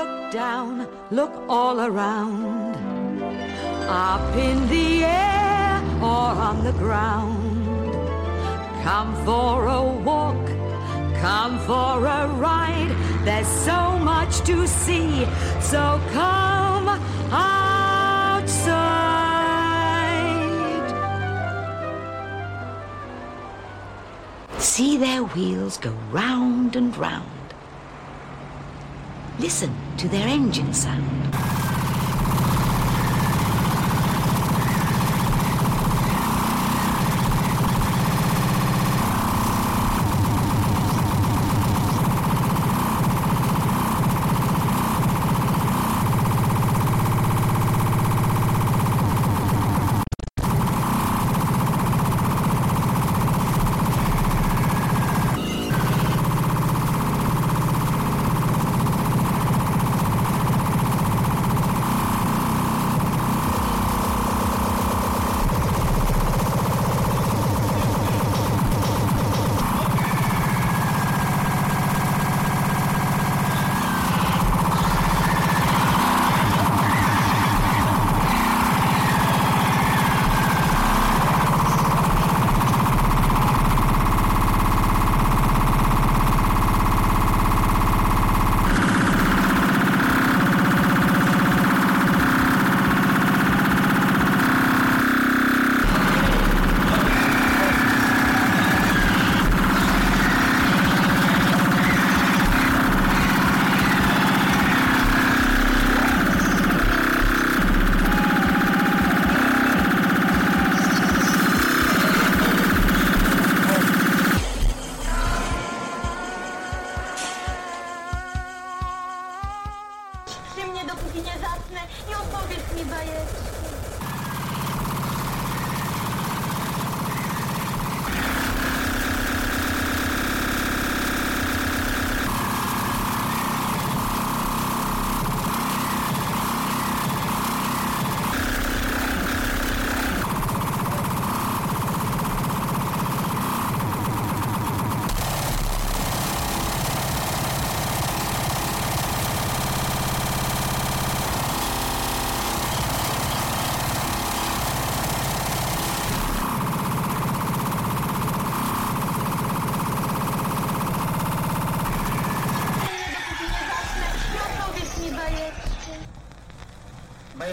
look down, look all around. Up in the air or on the ground. Come for a walk, come for a ride. There's so much to see, so come outside. See their wheels go round and round. Listen to their engine sound.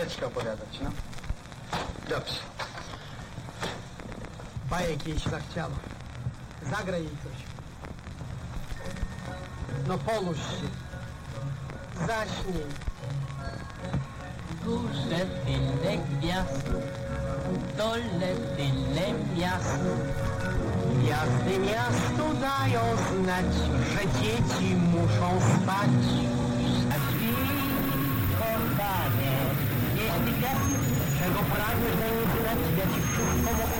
Bajeczkę opowiadać, no. Dobrze. Bajek jej się zachciało. Zagraj jej coś. No ponuś się. Zaśnij. Górze tyle gwiazd, dole tyle miast. Gwiazdy miastu dają znać, Thank you.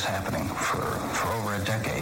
Was happening for, for over a decade.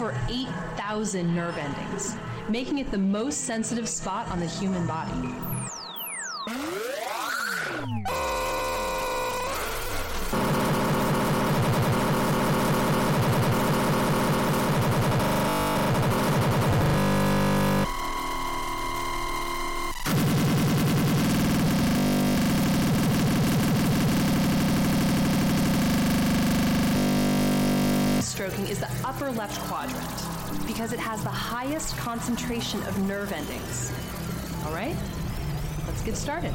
Over 8,000 nerve endings, making it the most sensitive spot on the human body. Concentration of nerve endings. All right, let's get started.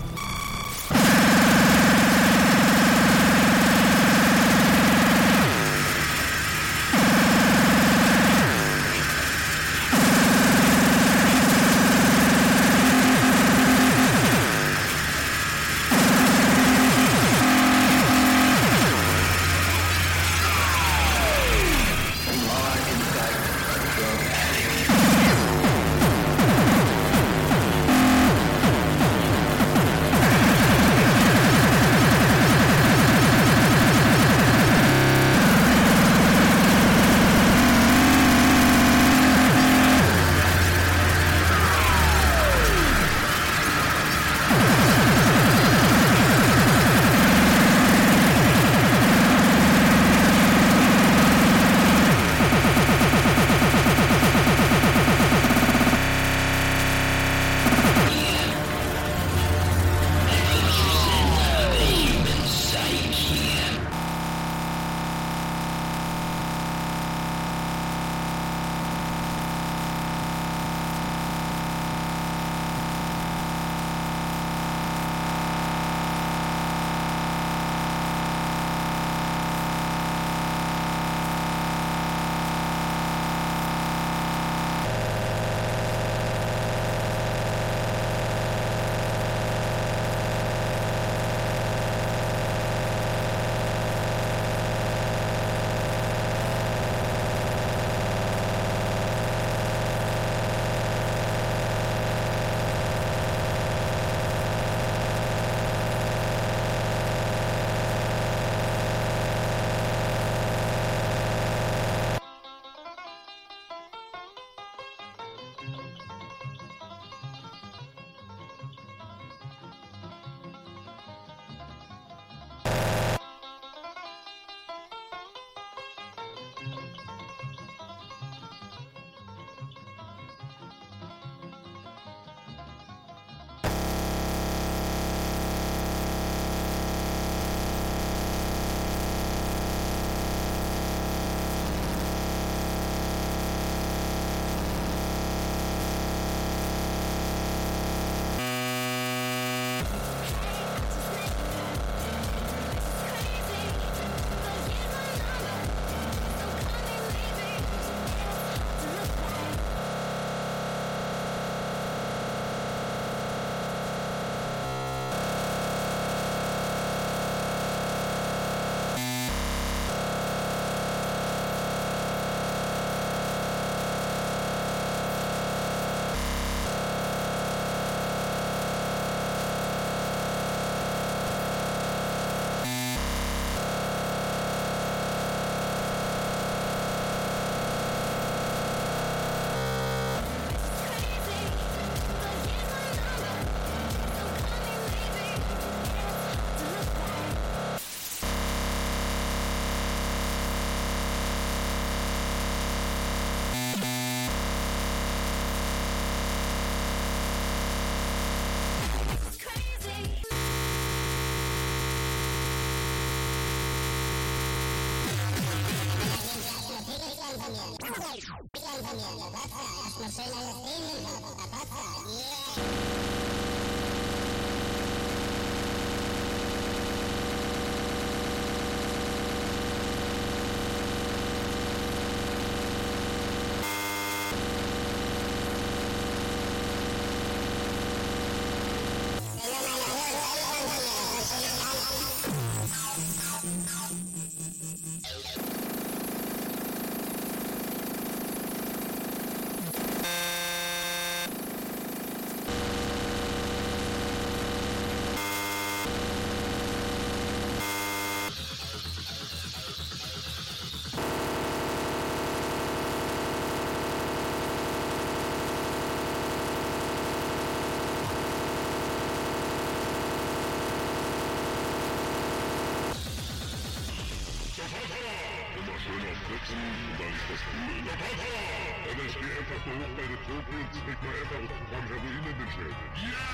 Und ich geh einfach mal hoch bei der Truppe und leg mal einfach Programm Heroin in den Schädel. Ja!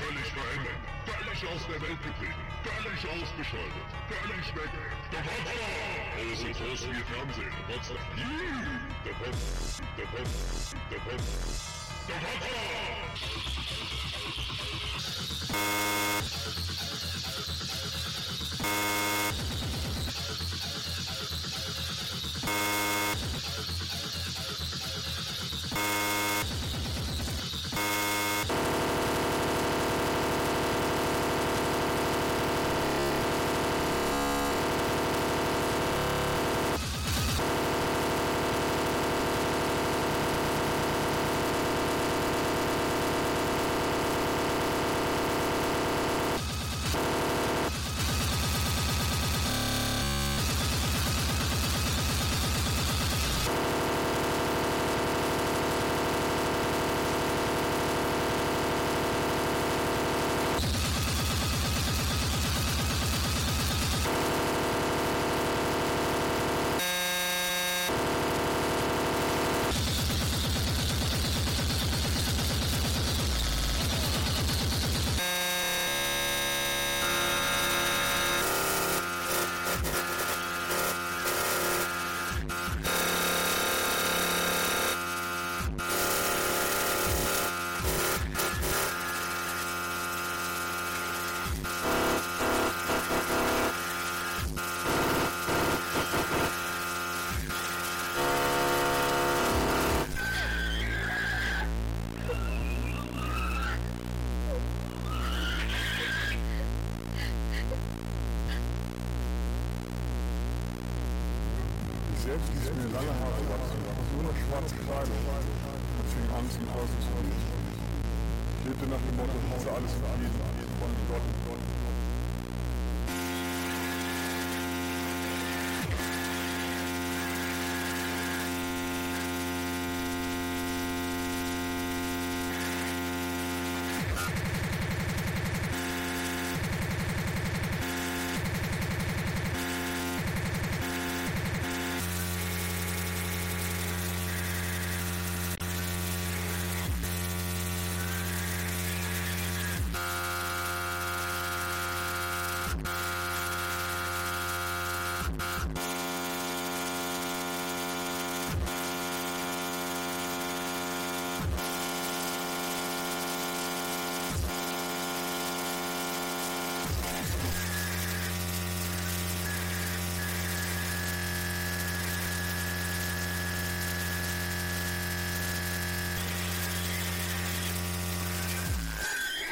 Völlig verändert. Völlig aus der Welt getreten. Völlig ausgeschaltet. Völlig weg. Der Papa! Alles so groß wie Fernsehen. Potsdam. Der Papa! Der Papa! Der Papa! Der Papa! nach dem Motto, ich alles für alles.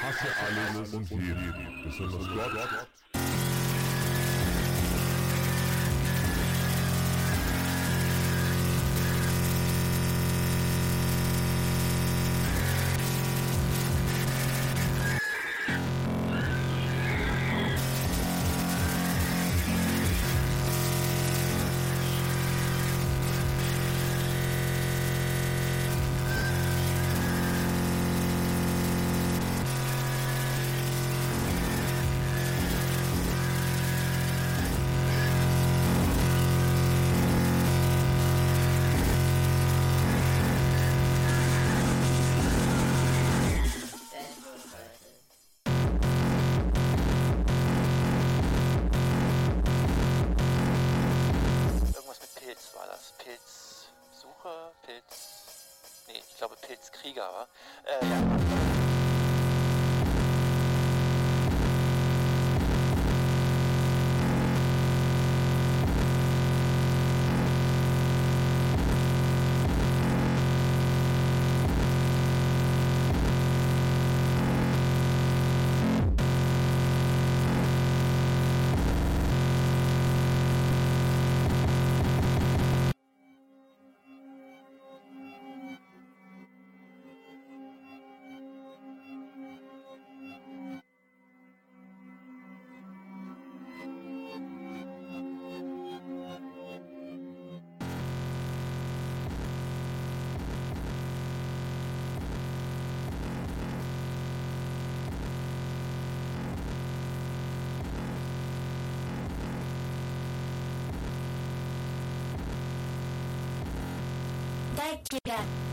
Asya Islanders und Syrien. Besonders dort glaube Pilzkrieger war. Äh, ja. Spectacular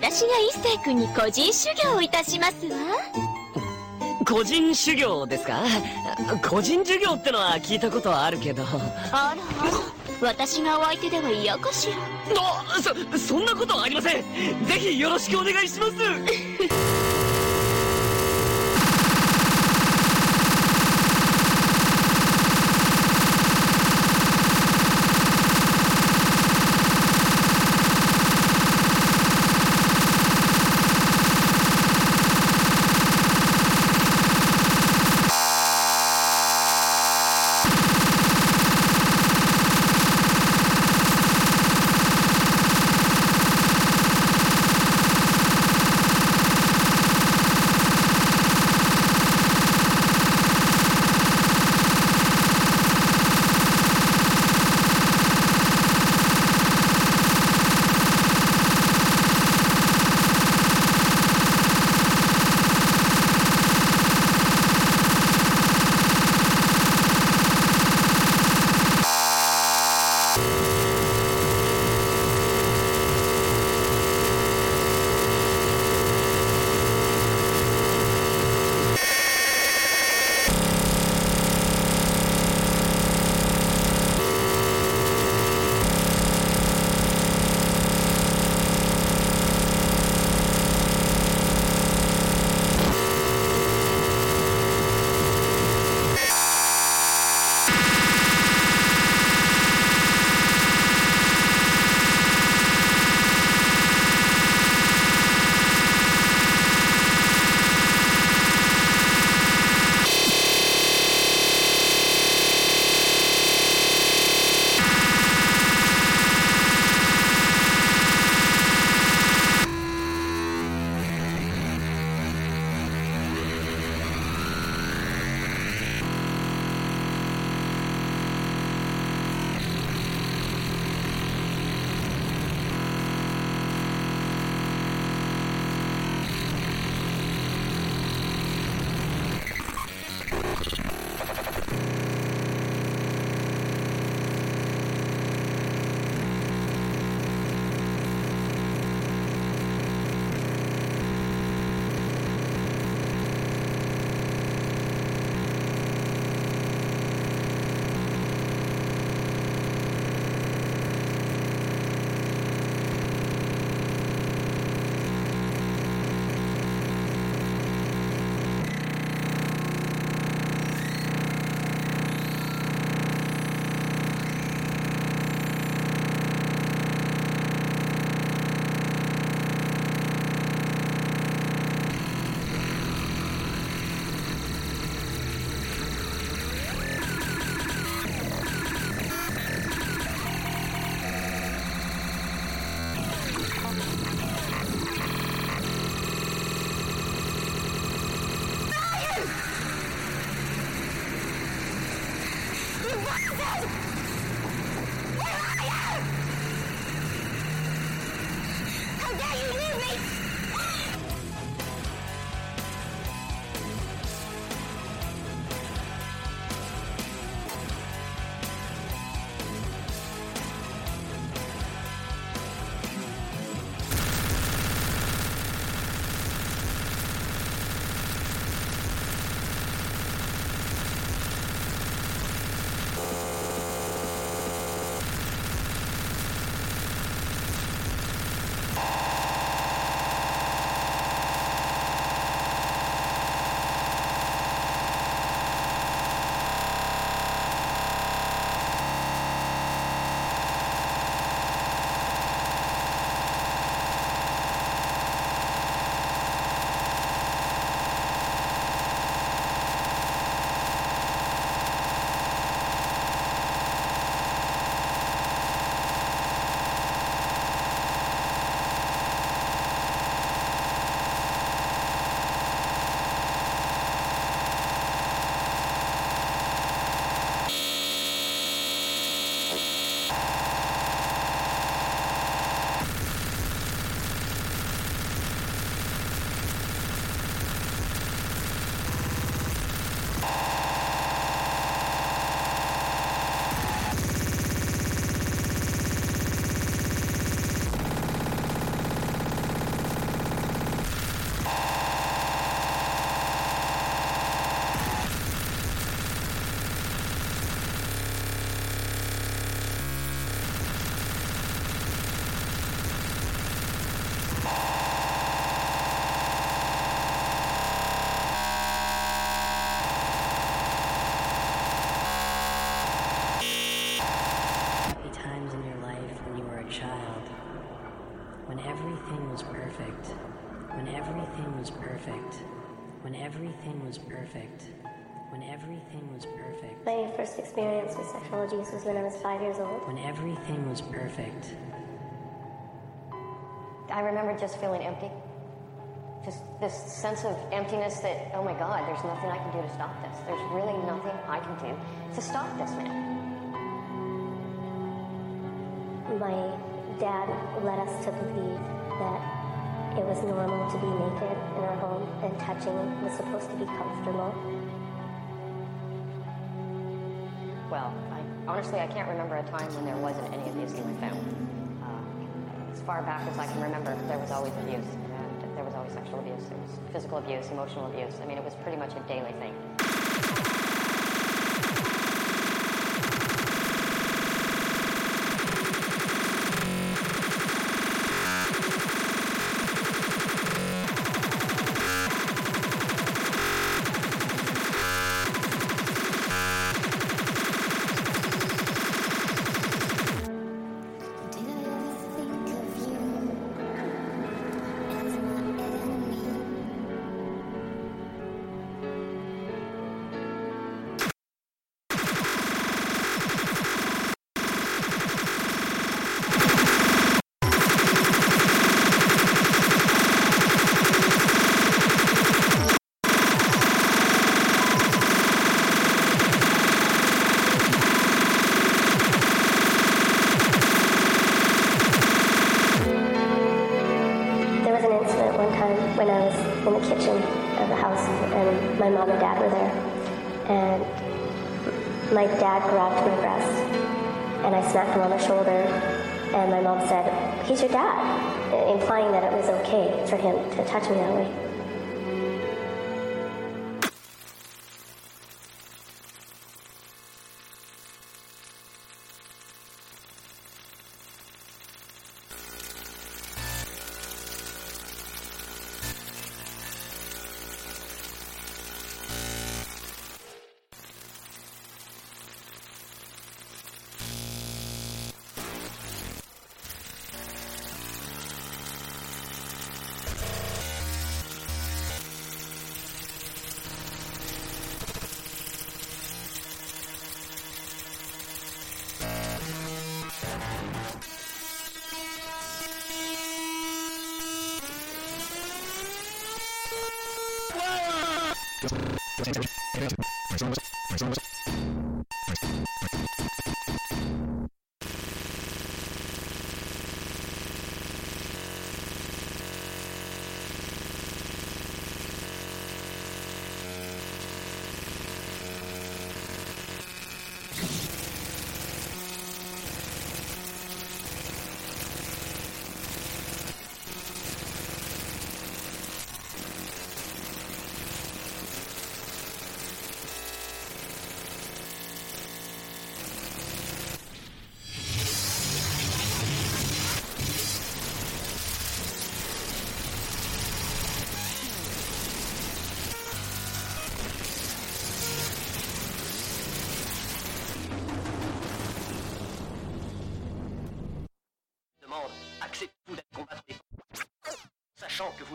私が一星君に個人修行をいたしますわ。個人修行ですか？個人授業ってのは聞いたことはあるけど。あら。私がお相手では嫌かしら。あそそんなことはありません。ぜひよろしくお願いします everything was perfect. When everything was perfect. When everything was perfect. When everything was perfect. My first experience with sexual abuse was when I was five years old. When everything was perfect. I remember just feeling empty. Just this sense of emptiness that, oh my God, there's nothing I can do to stop this. There's really nothing I can do to stop this man. My dad led us to believe that it was normal to be naked in our home and touching was supposed to be comfortable. Well, I, honestly, I can't remember a time when there wasn't any abuse in my family. Uh, as far back as I can remember, there was always abuse. And there was always sexual abuse. There was physical abuse, emotional abuse. I mean, it was pretty much a daily thing. My mom and dad were there. And my dad grabbed my breast and I smacked him on the shoulder. And my mom said, He's your dad, implying that it was okay for him to touch me that way.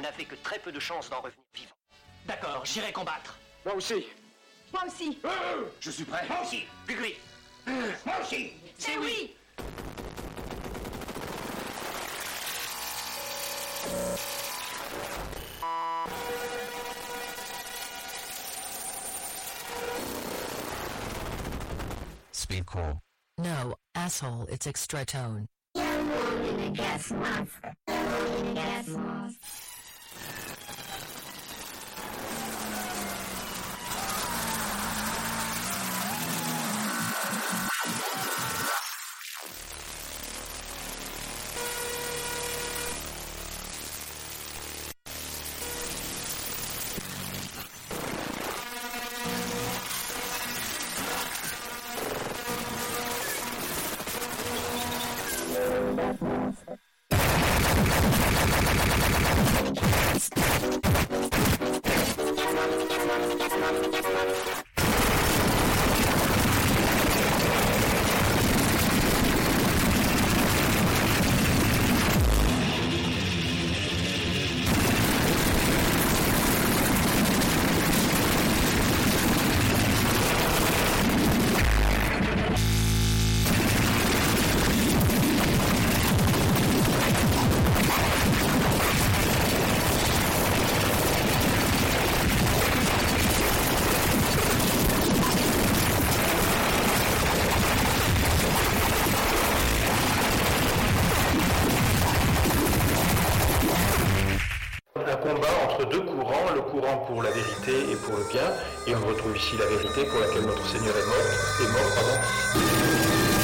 N'avez que très peu de chances d'en revenir vivant. D'accord, j'irai combattre. Moi aussi. Moi aussi. Je suis prêt. Moi aussi, Gugli. Moi aussi. C'est oui. Speed call. No, asshole, it's extra tone. L'injustice et pour le bien. Et on retrouve ici la vérité pour laquelle notre Seigneur est mort, est mort pardon.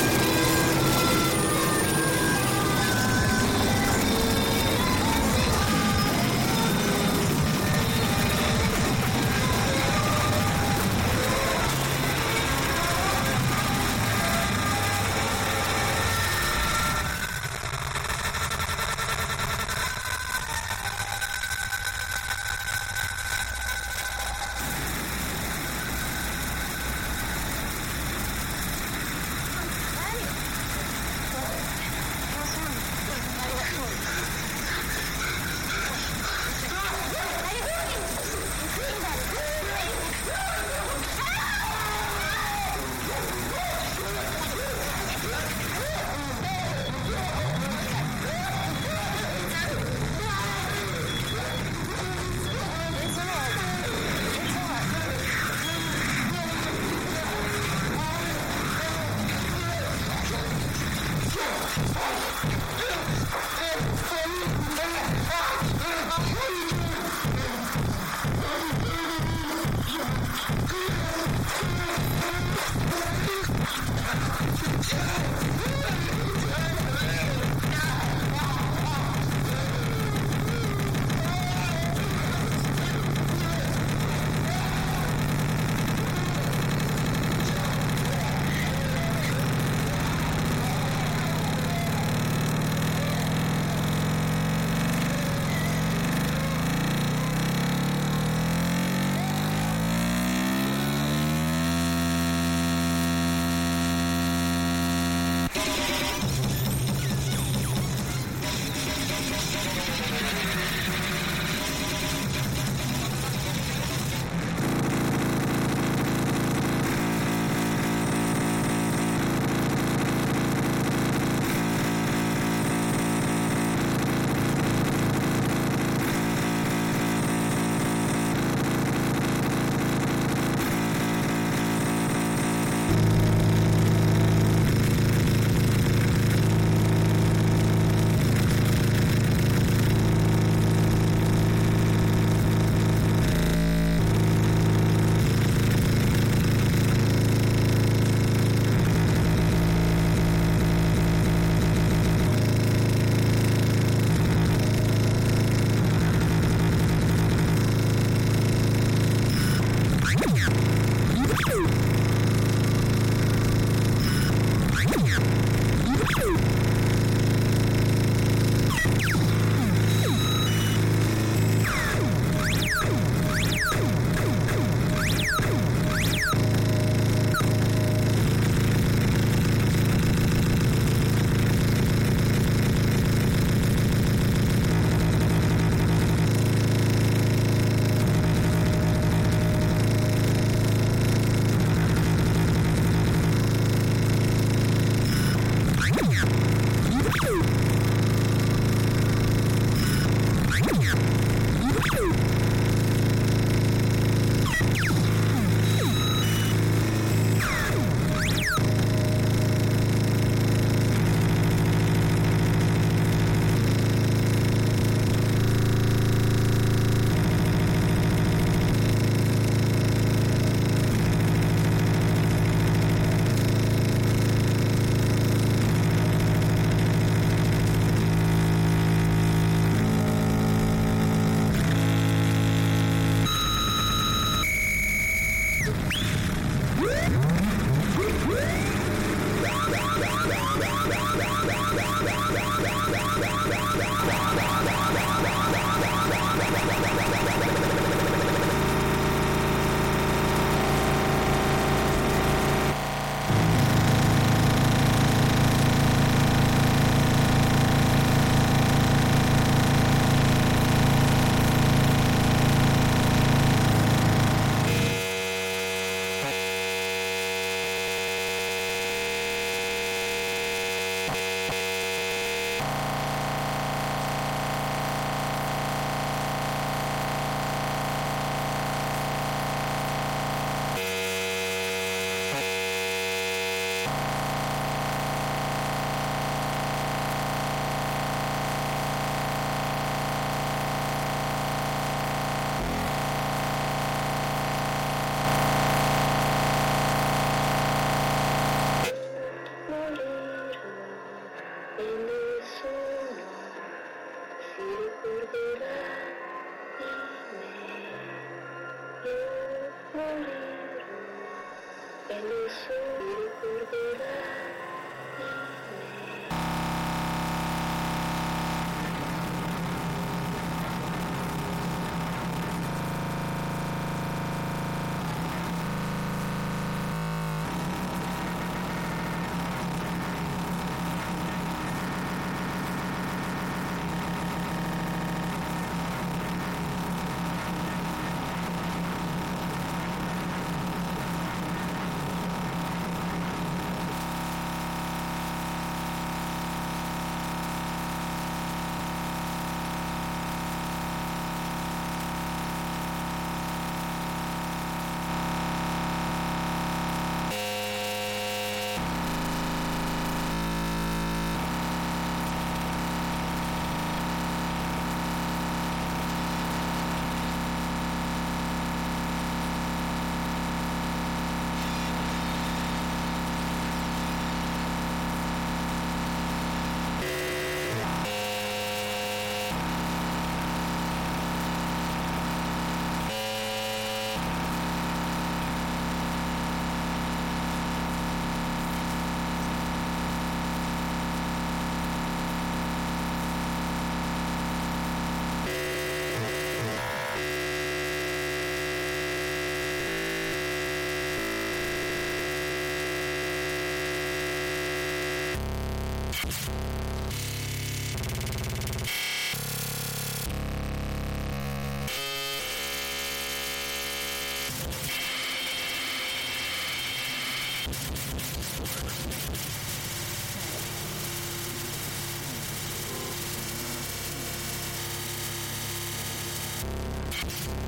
you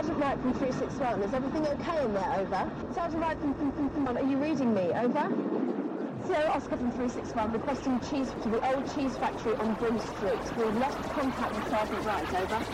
Sergeant Wright from 361, is everything okay in there? Over. Sergeant Wright from 361, are you reading me? Over. Sierra Oscar from 361, requesting cheese to the old cheese factory on Broom Street. We have lost contact with Sergeant Wright. Over.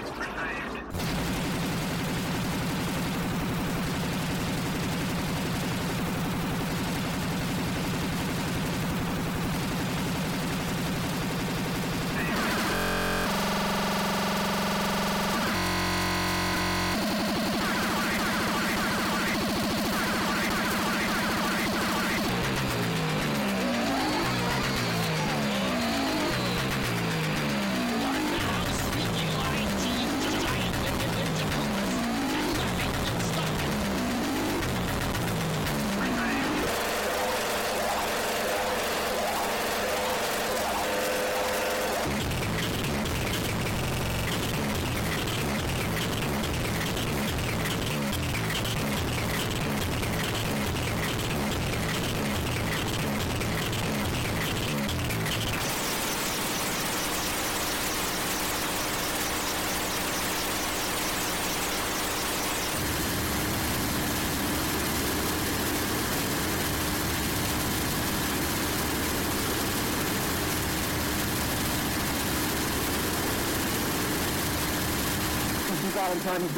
Valentine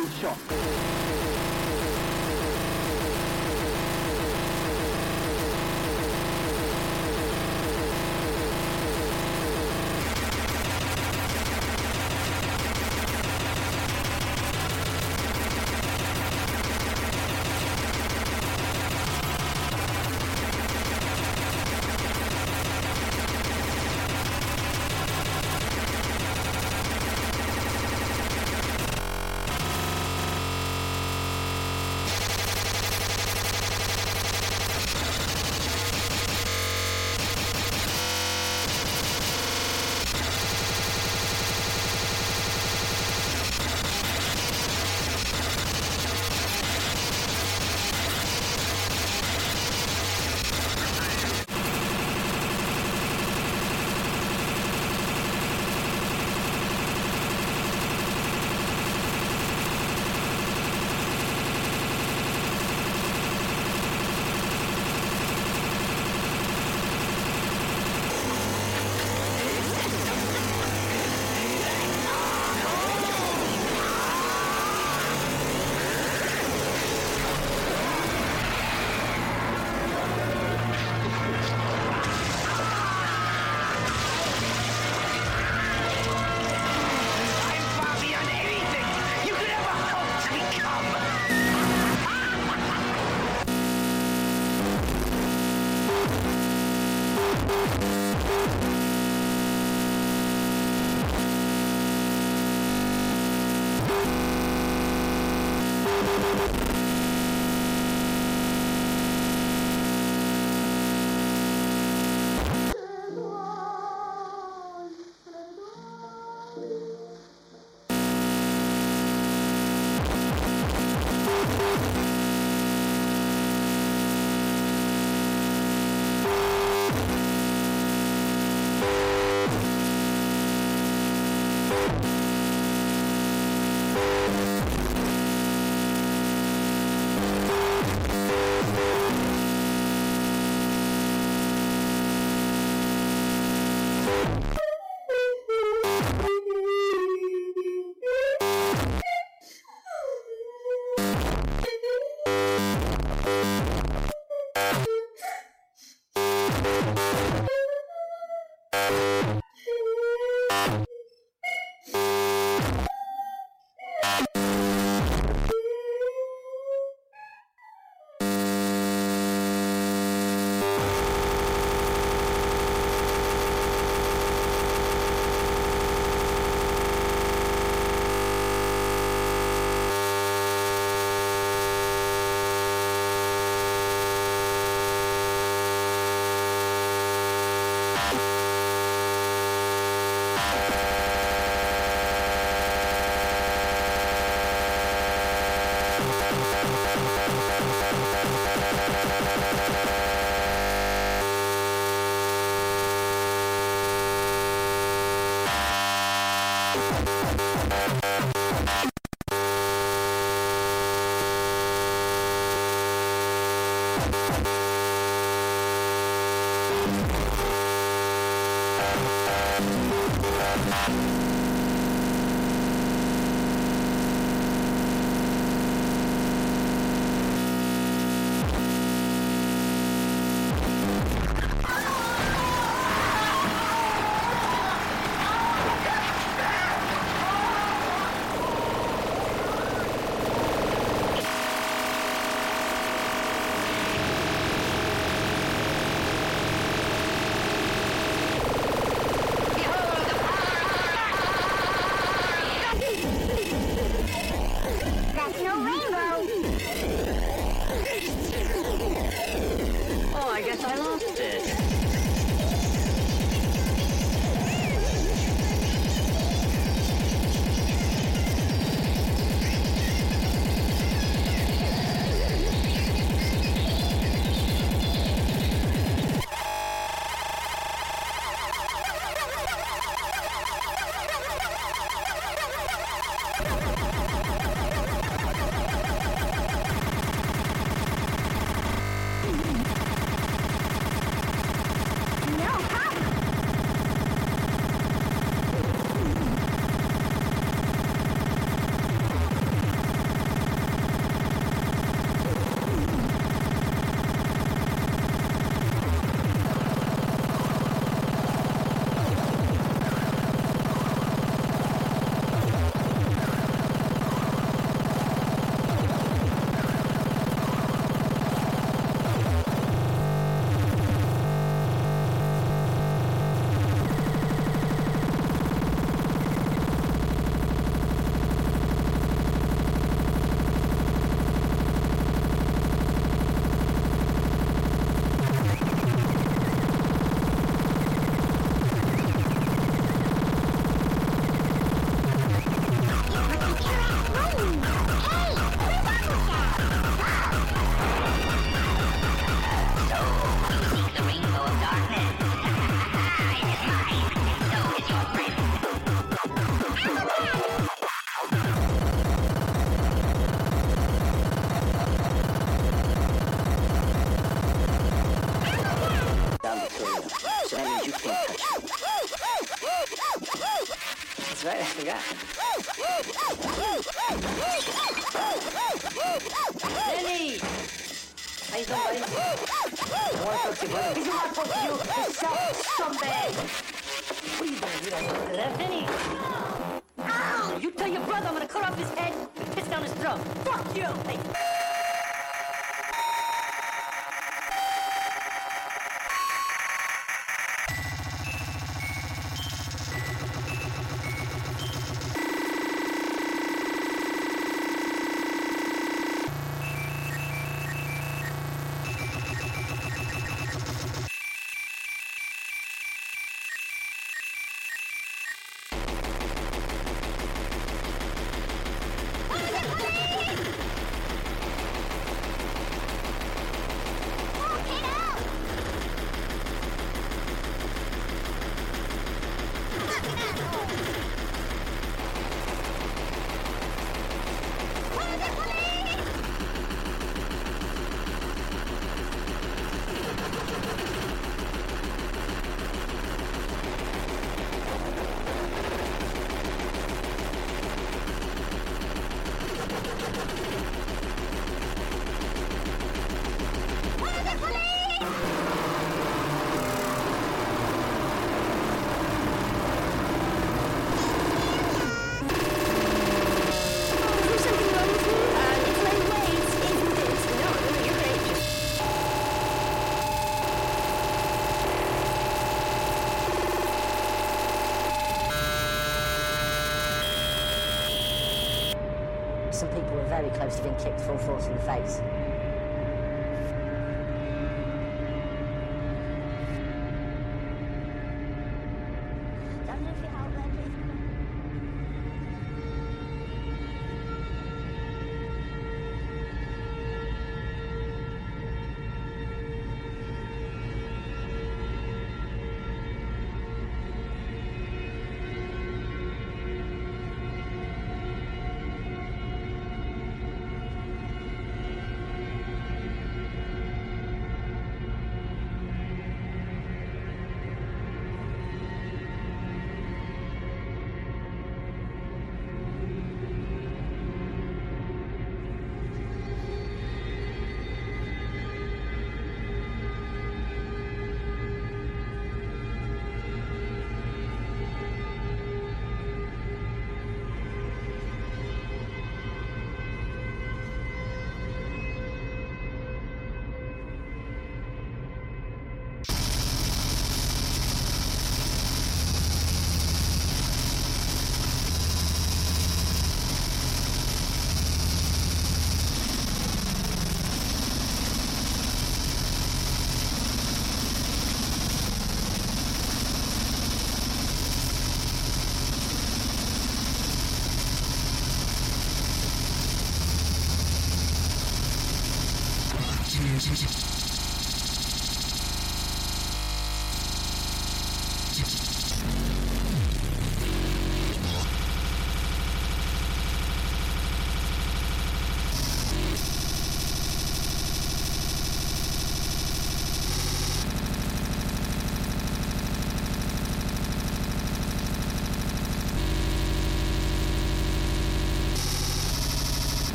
you don't left, Lenny? Ow! You tell your brother I'm gonna cut off his head and piss down his throat. Fuck you! Hey. Kicked full force in the face.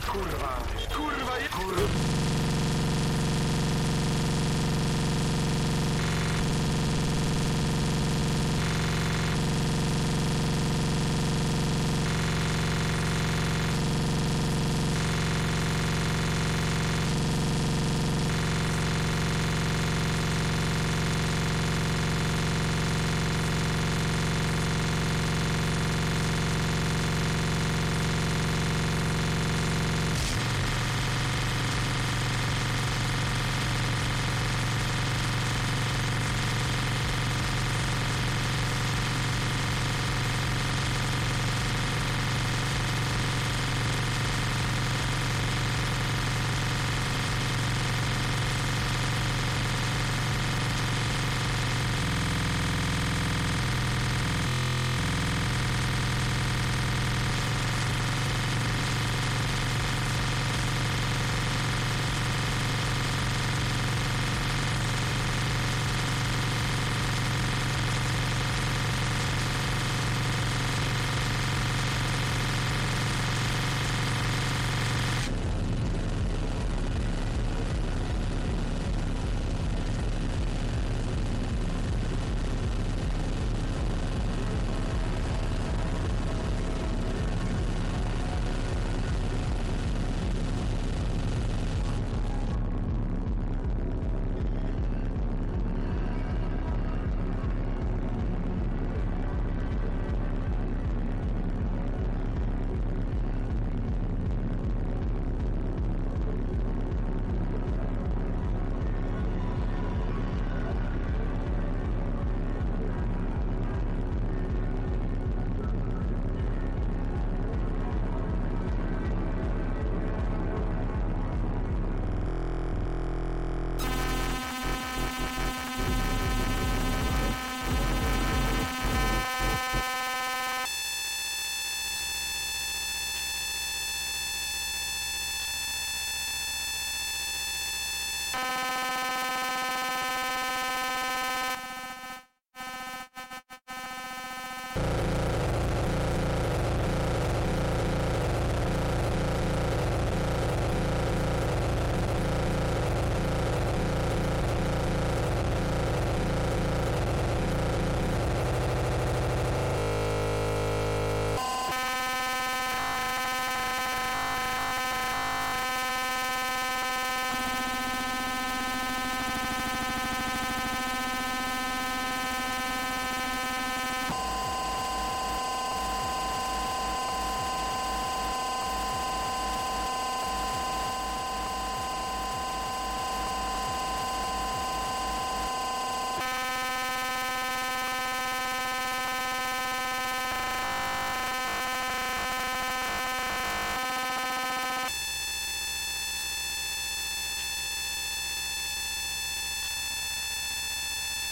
Kundra.